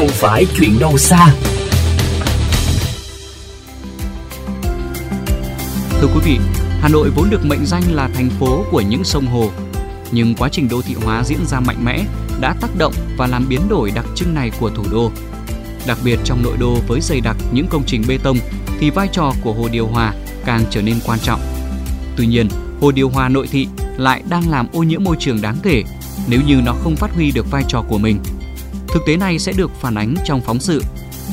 không phải chuyện đâu xa. Thưa quý vị, Hà Nội vốn được mệnh danh là thành phố của những sông hồ, nhưng quá trình đô thị hóa diễn ra mạnh mẽ đã tác động và làm biến đổi đặc trưng này của thủ đô. Đặc biệt trong nội đô với dày đặc những công trình bê tông thì vai trò của hồ điều hòa càng trở nên quan trọng. Tuy nhiên, hồ điều hòa nội thị lại đang làm ô nhiễm môi trường đáng kể nếu như nó không phát huy được vai trò của mình. Thực tế này sẽ được phản ánh trong phóng sự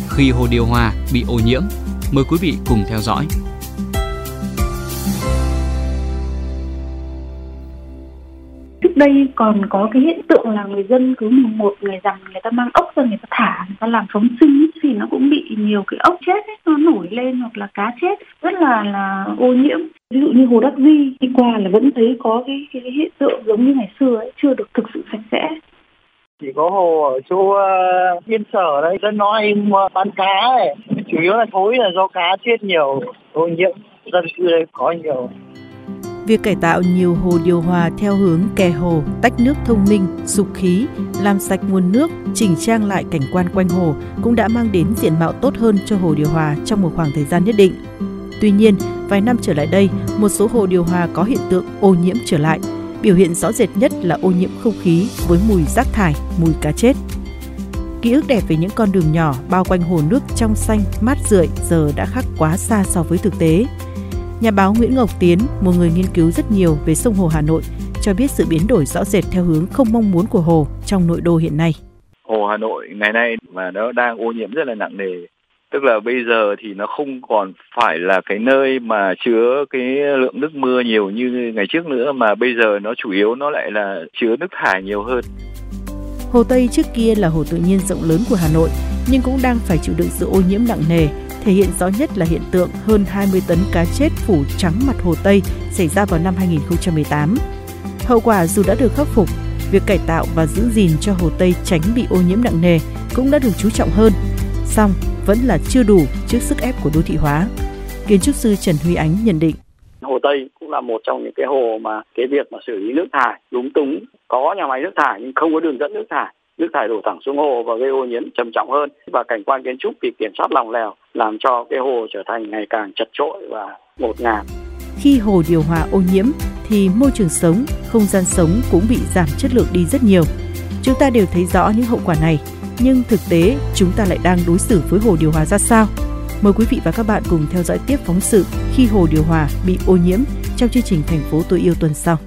Khi hồ điều hòa bị ô nhiễm. Mời quý vị cùng theo dõi. trước đây còn có cái hiện tượng là người dân cứ mùng một ngày rằm người ta mang ốc ra người ta thả người ta làm phóng sinh thì nó cũng bị nhiều cái ốc chết ấy, nó nổi lên hoặc là cá chết rất là là ô nhiễm ví dụ như hồ đắc di đi qua là vẫn thấy có cái, cái hiện tượng giống như ngày xưa ấy chưa được thực sự sạch sẽ chỉ có hồ ở chỗ uh, yên sở đấy dân nói ờ, bán cá ấy chủ yếu là thối là do cá chết nhiều ô nhiễm dân cư đây có nhiều Việc cải tạo nhiều hồ điều hòa theo hướng kè hồ, tách nước thông minh, sục khí, làm sạch nguồn nước, chỉnh trang lại cảnh quan quanh hồ cũng đã mang đến diện mạo tốt hơn cho hồ điều hòa trong một khoảng thời gian nhất định. Tuy nhiên, vài năm trở lại đây, một số hồ điều hòa có hiện tượng ô nhiễm trở lại. Biểu hiện rõ rệt nhất là ô nhiễm không khí với mùi rác thải, mùi cá chết. Ký ức đẹp về những con đường nhỏ bao quanh hồ nước trong xanh, mát rượi giờ đã khác quá xa so với thực tế. Nhà báo Nguyễn Ngọc Tiến, một người nghiên cứu rất nhiều về sông Hồ Hà Nội, cho biết sự biến đổi rõ rệt theo hướng không mong muốn của Hồ trong nội đô hiện nay. Hồ Hà Nội ngày nay mà nó đang ô nhiễm rất là nặng nề. Tức là bây giờ thì nó không còn phải là cái nơi mà chứa cái lượng nước mưa nhiều như ngày trước nữa mà bây giờ nó chủ yếu nó lại là chứa nước thải nhiều hơn. Hồ Tây trước kia là hồ tự nhiên rộng lớn của Hà Nội nhưng cũng đang phải chịu đựng sự ô nhiễm nặng nề Thể hiện rõ nhất là hiện tượng hơn 20 tấn cá chết phủ trắng mặt Hồ Tây xảy ra vào năm 2018. Hậu quả dù đã được khắc phục, việc cải tạo và giữ gìn cho Hồ Tây tránh bị ô nhiễm nặng nề cũng đã được chú trọng hơn. Song vẫn là chưa đủ trước sức ép của đô thị hóa. Kiến trúc sư Trần Huy Ánh nhận định. Hồ Tây cũng là một trong những cái hồ mà cái việc mà xử lý nước thải đúng túng có nhà máy nước thải nhưng không có đường dẫn nước thải nước thải đổ thẳng xuống hồ và gây ô nhiễm trầm trọng hơn và cảnh quan kiến trúc thì kiểm soát lòng lèo làm cho cái hồ trở thành ngày càng chật trội và ngột ngạt. Khi hồ điều hòa ô nhiễm thì môi trường sống, không gian sống cũng bị giảm chất lượng đi rất nhiều. Chúng ta đều thấy rõ những hậu quả này, nhưng thực tế, chúng ta lại đang đối xử với hồ điều hòa ra sao? Mời quý vị và các bạn cùng theo dõi tiếp phóng sự khi hồ điều hòa bị ô nhiễm trong chương trình Thành phố tôi yêu tuần sau.